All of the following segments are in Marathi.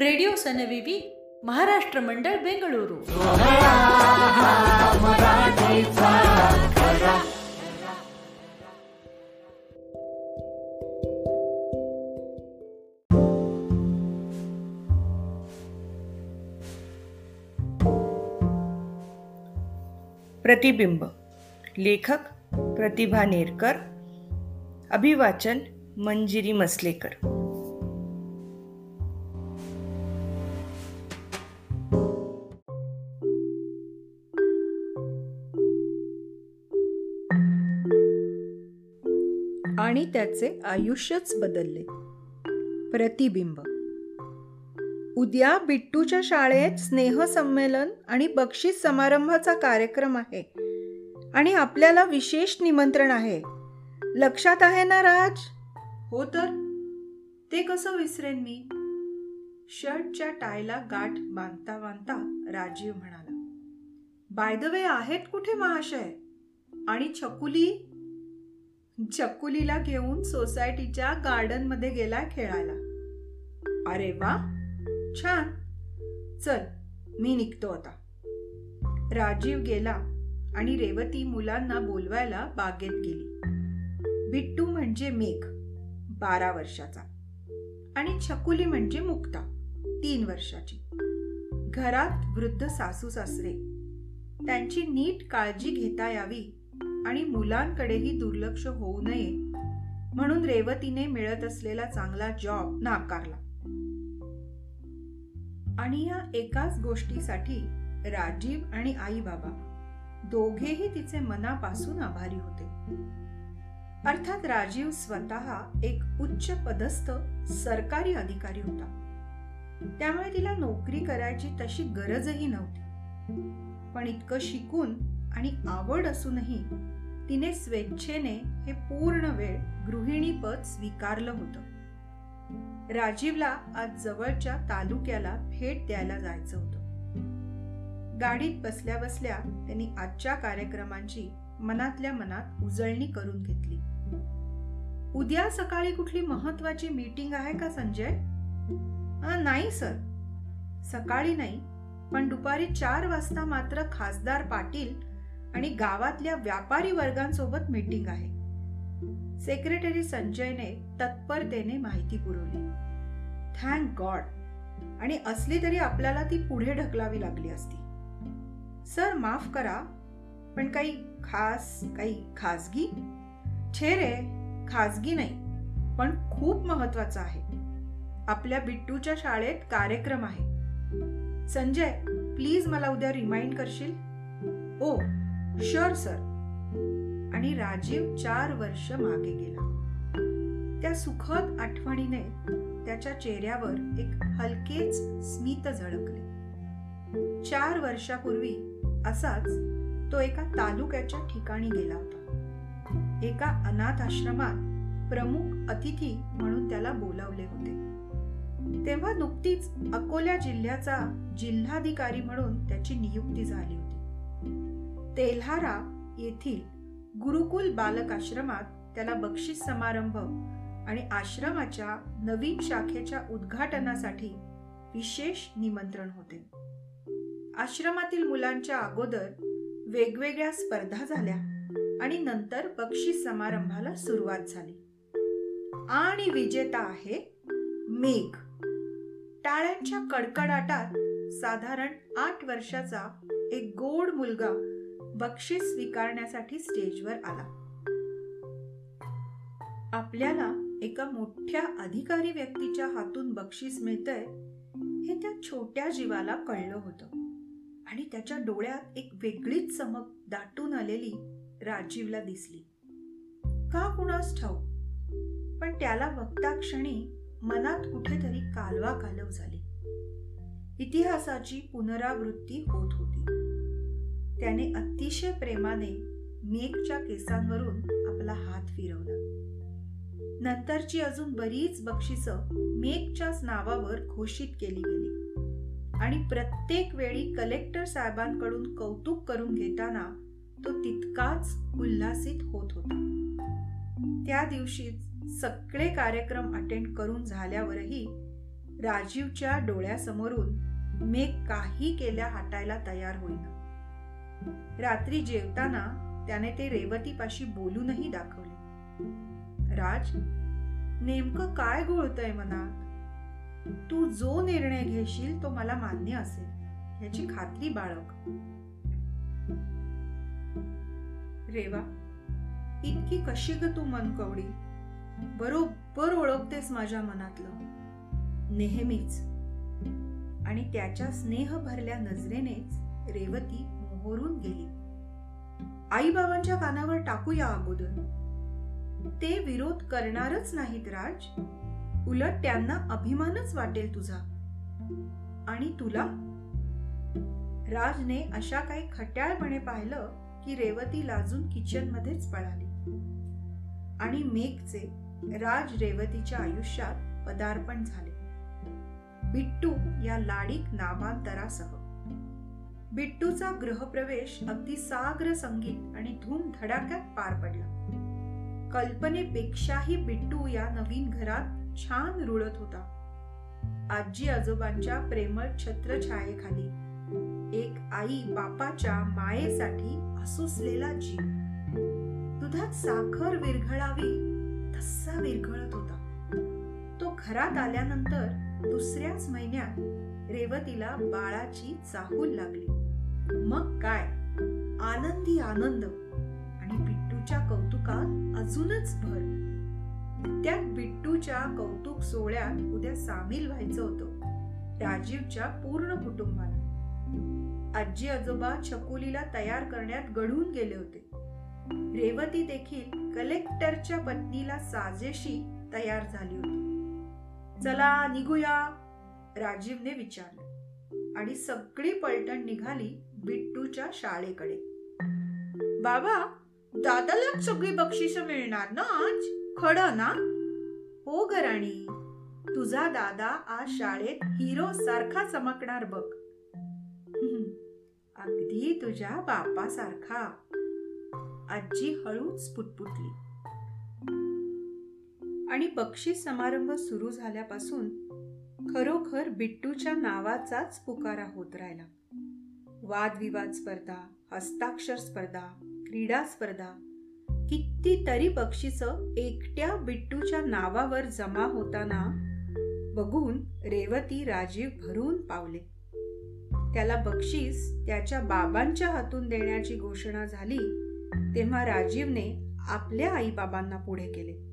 रेडिओ सनविवी महाराष्ट्र मंडळ बेंगळुरू प्रतिबिंब लेखक प्रतिभा नेरकर अभिवाचन मंजिरी मसलेकर त्याचे आयुष्यच बदलले. प्रतिबिंब. उद्या बिट्टूच्या शाळेत स्नेहसंमेलन आणि बक्षीस समारंभाचा कार्यक्रम आहे आणि आपल्याला विशेष निमंत्रण आहे. लक्षात आहे ना राज? हो तर. ते कसं विसरेन मी? शर्टच्या टायला गाठ बांधता बांधता राजीव म्हणाला. बाय द वे आहेत कुठे महाशय? आणि छकुली चकुलीला घेऊन सोसायटीच्या गार्डनमध्ये गेला खेळायला. अरे वा! छान! चल मी निघतो आता. राजीव गेला आणि रेवती मुलांना बोलवायला बागेत गेली. बिट्टू म्हणजे मेघ बारा वर्षाचा. आणि छकुली म्हणजे मुक्ता तीन वर्षाची. घरात वृद्ध सासू सासरे. त्यांची नीट काळजी घेता यावी आणि मुलांकडेही दुर्लक्ष होऊ नये म्हणून रेवतीने मिळत असलेला चांगला जॉब नाकारला. आणि या एकाच गोष्टीसाठी राजीव आणि आई बाबा दोघेही तिचे मनापासून आभारी होते. अर्थात राजीव स्वतः एक उच्च पदस्थ सरकारी अधिकारी होता. त्यामुळे तिला नोकरी करायची तशी गरजही नव्हती. पण इतकं शिकून आणि आवड असूनही तिने स्वेच्छेने हे पूर्ण वेळ गृहिणी पद स्वीकारलं होतं. राजीवला आज जवळच्या तालुक्याला भेट द्यायला जायचं होतं. गाडीत बसल्या बसल्या त्यांनी आजच्या कार्यक्रमांची मनातल्या मनात उजळणी करून घेतली. उद्या सकाळी कुठली महत्वाची मीटिंग आहे का संजय? नाही सर. सकाळी नाही पण दुपारी चार वाजता मात्र खासदार पाटील आणि गावातल्या व्यापारी वर्गांसोबत मीटिंग आहे. सेक्रेटरी संजयने तत्परतेने माहिती पुरवली. Thank God! आणि असली तरी आपल्याला ती पुढे ढकलावी लागली असती. सर माफ करा पण काही खास काही खासगी छे रे खासगी नाही पण खूप महत्वाचं आहे. आपल्या बिट्टूच्या शाळेत कार्यक्रम आहे. संजय प्लीज मला उद्या रिमाइंड करशील? ओ शर सर. आणि राजीव चार वर्ष मागे गेला. त्या सुखद आठवणीने त्याच्या चेहऱ्यावर एक हलकेच स्मित झळकले. चार वर्षापूर्वी असाच तो एका तालुक्याच्या ठिकाणी गेला होता. एका अनाथ आश्रमात प्रमुख अतिथी म्हणून त्याला बोलावले होते. तेव्हा नुकतीच अकोल्या जिल्ह्याचा जिल्हाधिकारी म्हणून त्याची नियुक्ती झाली. तेल्हारा येथील गुरुकुल बालक आश्रमात त्याला बक्षीस समारंभ आणि आश्रमाच्या नवीन शाखेच्या उद्घाटनासाठी विशेष निमंत्रण होते. आश्रमातील मुलांच्या अगोदर वेगवेगळ्या स्पर्धा झाल्या आणि नंतर बक्षीस समारंभाला सुरुवात झाली. आणि विजेता आहे मेघ. टाळ्यांच्या कडकडाटात साधारण आठ वर्षाचा एक गोड मुलगा बक्षीस स्वीकारण्यासाठी स्टेजवर आला. आपल्याला एका मोठ्या अधिकारी व्यक्तीच्या हातून बक्षीस मिळतंय हे त्या छोट्या जीवाला कळलं होतं. आणि त्याच्या डोळ्यात एक वेगळीच चमक दाटून आलेली राजीवला दिसली. का कुणास ठाऊ पण त्याला बघता क्षणी मनात कुठेतरी कालवा कालव झाली. इतिहासाची पुनरावृत्ती होत होती. त्याने अतिशय प्रेमाने मेघच्या केसांवरून आपला हात फिरवला. नंतरची अजून बरीच बक्षिसं मेघच्याच नावावर घोषित केली गेली. आणि प्रत्येक वेळी कलेक्टर साहेबांकडून कौतुक करून घेताना तो तितकाच उल्हासित होत होता. त्या दिवशी सगळे कार्यक्रम अटेंड करून झाल्यावरही राजीवच्या डोळ्यासमोरून मेघ काही केल्या हटायला तयार होईना. रात्री जेवताना त्याने ते रेवतीपाशी बोलूनही दाखवले. राज नेमकं काय घोळतंय मनात? तू जो निर्णय घेशील तो मला मान्य असेल याची खात्री बाळग. रेवा इतकी कशी ग तू मनकवडी? बरोबर ओळखतेस माझ्या मनातलं. नेहमीच. आणि त्याच्या स्नेह भरल्या नजरेनेच रेवती मोहरून गेली. आई बाबांच्या कानावर टाकूया अगोदर. ते विरोध करणारच नाहीत राज. उलट त्यांना अभिमानच वाटेल तुझा. आणि तुला? राजने अशा काही खट्याळपणे पाहिलं की रेवती लाजून किचन मध्येच पळाली. आणि मेघचे राज रेवतीच्या आयुष्यात पदार्पण झाले. बिट्टू या लाडीक नामांतरासह. बिट्टूचा गृहप्रवेश अगदी साग्र संगीत आणि धूम धडाक्यात पार पडला. कल्पनेपेक्षाही बिट्टू या नवीन घरात छान रुळत होता. आजी आजोबांच्या प्रेमळ छत्रछायेखाली एक आई बापाच्या मायेसाठी असुसलेला जीव. दुधात साखर विरघळावी तसा विरघळत होता. तो घरात आल्यानंतर दुसऱ्याच महिन्यात रेवतीला बाळाची चाहूल लागली. मग काय? आनंदी आनंद आणि बिट्टूच्या कौतुकात अजूनच भर. त्यात बिट्टूच्या कौतुक सोहळ्यात उद्या सामील व्हायचं होतं राजीवच्या पूर्ण कुटुंबाला. आजी आजोबा छकुलीला तयार करण्यात गढून गेले होते. रेवती देखील कलेक्टरच्या पत्नीला साजेशी तयार झाली होती. चला निघूया. राजीवने विचारलं. आणि सगळी पलटण निघाली बिट्टूच्या शाळेकडे. बाबा दादालाच सगळी बक्षिस मिळणार ना आज? खड ना? हो गराणी तुझा दादा आज शाळेत हिरो सारखा चमकणार बघ. अगदी तुझ्या बापासारखा. आजी हळूच पुटपुटली. आणि बक्षीस समारंभ सुरू झाल्यापासून खरोखर बिट्टूच्या नावाचाच पुकारा होत राहिला. वादविवाद स्पर्धा हस्ताक्षर स्पर्धा क्रीडा स्पर्धा कितीतरी बक्षीस एकट्या बिट्टूच्या नावावर जमा होताना बघून रेवती राजीव भरून पावले. त्याला बक्षीस त्याच्या बाबांच्या हातून देण्याची घोषणा झाली तेव्हा राजीवने आपल्या आईबाबांना पुढे केले.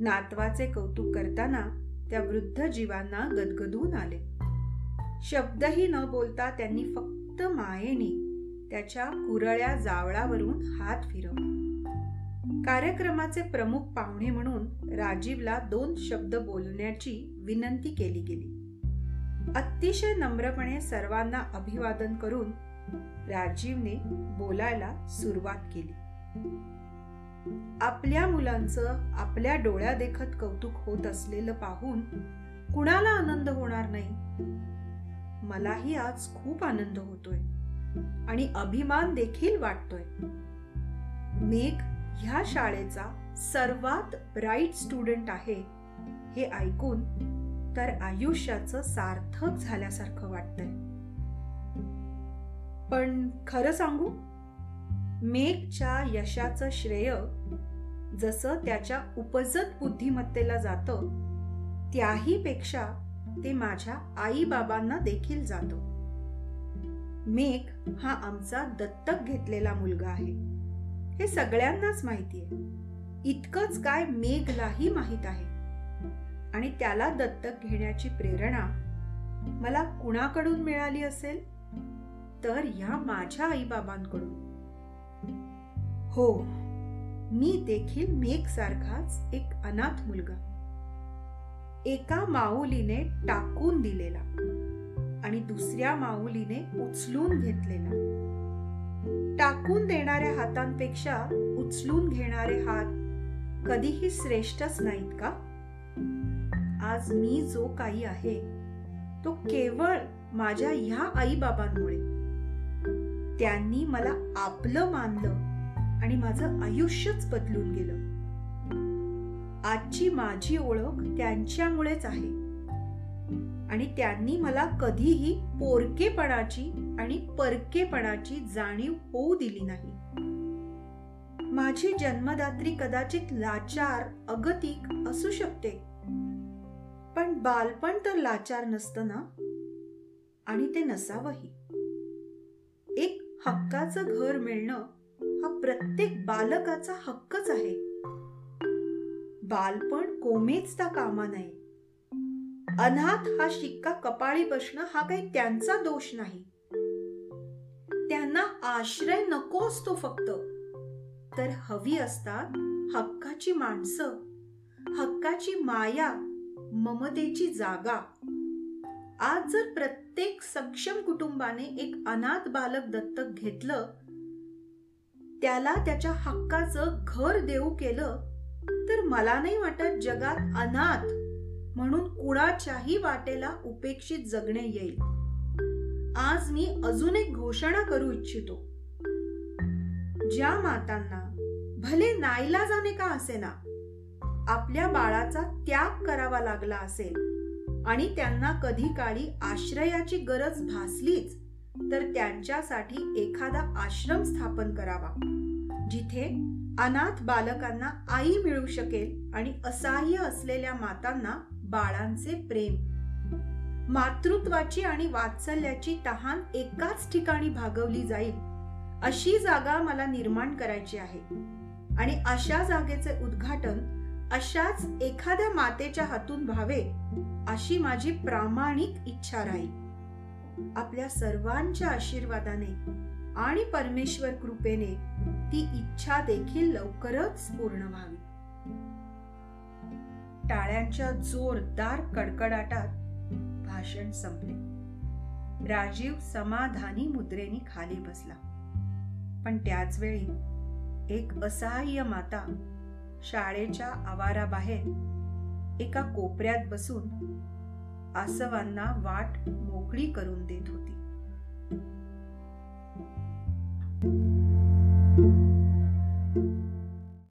नातवाचे कौतुक करताना त्या वृद्ध जीवांना गदगदून आले. शब्दही न बोलता त्यांनी फक्त मायेने त्याच्या कुरळ्या जावळावरून हात फिरवला. कार्यक्रमाचे प्रमुख पाहुणे म्हणून राजीवला दोन शब्द बोलण्याची विनंती केली गेली. अतिशय नम्रपणे सर्वांना अभिवादन करून राजीवने बोलायला सुरुवात केली. आपल्या मुलांचं आपल्या डोळ्या देखत कौतुक होत असलेलं पाहून कुणाला आनंद होणार नाही? मलाही आज खूप आनंद होतोय आणि अभिमान देखील वाटतोय. मेघ ह्या शाळेचा सर्वात ब्राईट स्टुडंट आहे हे ऐकून तर आयुष्याचं सार्थक झाल्यासारखं वाटतंय. पण खरं सांगू? मेघच्या यशाचं श्रेय जसं त्याच्या उपजत बुद्धिमत्तेला जातं त्याही पेक्षा ते माझ्या आई बाबांना देखील जातं. मेघ हा आमचा दत्तक घेतलेला मुलगा आहे. हे सगळ्यांनाच माहिती आहे इतकंच काय मेघलाही माहीत आहे. आणि त्याला दत्तक घेण्याची प्रेरणा मला कुणाकडून मिळाली असेल? तर ह्या माझ्या आईबाबांकडून. हो. मी देखील मेघ सारखाच एक अनाथ मुलगा. एका माऊलीने टाकून दिलेला आणि दुसऱ्या माऊलीने उचलून घेतलेला. टाकून देणाऱ्या हातांपेक्षा उचलून घेणारे हात कधीही श्रेष्ठच नाहीत का? आज मी जो काही आहे तो केवळ माझ्या ह्या आई बाबांमुळे त्यांनी मला आपलं मानलं. आणि माझं आयुष्यच बदलून गेलं. आजची माझी ओळख त्यांच्यामुळेच आहे. आणि त्यांनी मला कधीही पोरकेपणाची आणि परकेपणाची जाणीव होऊ दिली नाही. माझी जन्मदात्री कदाचित लाचार अगतिक असू शकते. पण बालपण तर लाचार नसतं ना? आणि ते नसावंही. एक हक्काचं घर मिळणं हा प्रत्येक बालकाचा हक्कच आहे. बालपण कोमेचता कामा नये. अनाथ हा शिक्का कपाळी बसणं हा काही त्यांचा दोष नाही. त्यांना आश्रय नको असतो फक्त. तर हवी असतात हक्काची माणसं. हक्काची माया ममतेची जागा. आज जर प्रत्येक सक्षम कुटुंबाने एक अनाथ बालक दत्तक घेतलं त्याला त्याच्या हक्काचं घर देऊ केलं तर मला नाही वाटत जगात अनाथ म्हणून कुणाच्याही वाटेला उपेक्षित जगणे येईल. आज मी अजून एक घोषणा करू इच्छितो. ज्या मातांना भले नाईलाजाने का असेना आपल्या बाळाचा त्याग करावा लागला असेल आणि त्यांना कधी काळी आश्रयाची गरज भासलीच तर त्यांच्यासाठी एखादा आश्रम स्थापन करावा जिथे अनाथ बालकांना आई मिळू शकेल आणि असहाय्य असलेल्या मातांना बाळांचे प्रेम. मातृत्वाची आणि वात्सल्याची तहान एकाच ठिकाणी भागवली जाईल अशी जागा मला निर्माण करायची आहे. आणि अशा जागेचे उद्घाटन अशाच एखाद्या मातेच्या हातून व्हावे अशी माझी प्रामाणिक इच्छा राहील. आपल्या सर्वांच्या आशीर्वादाने आणि परमेश्वर कृपेने ती इच्छा देखील लवकरच पूर्ण व्हावी. टाळ्यांच्या जोरदार कडकडाटात भाषण संपले. राजीव समाधानी मुद्रेने खाली बसला. पण त्याच वेळी एक असहाय्य माता शाळेच्या आवाराबाहेर एका कोपऱ्यात बसून आसवांना वाट मोकळी करून देत होती.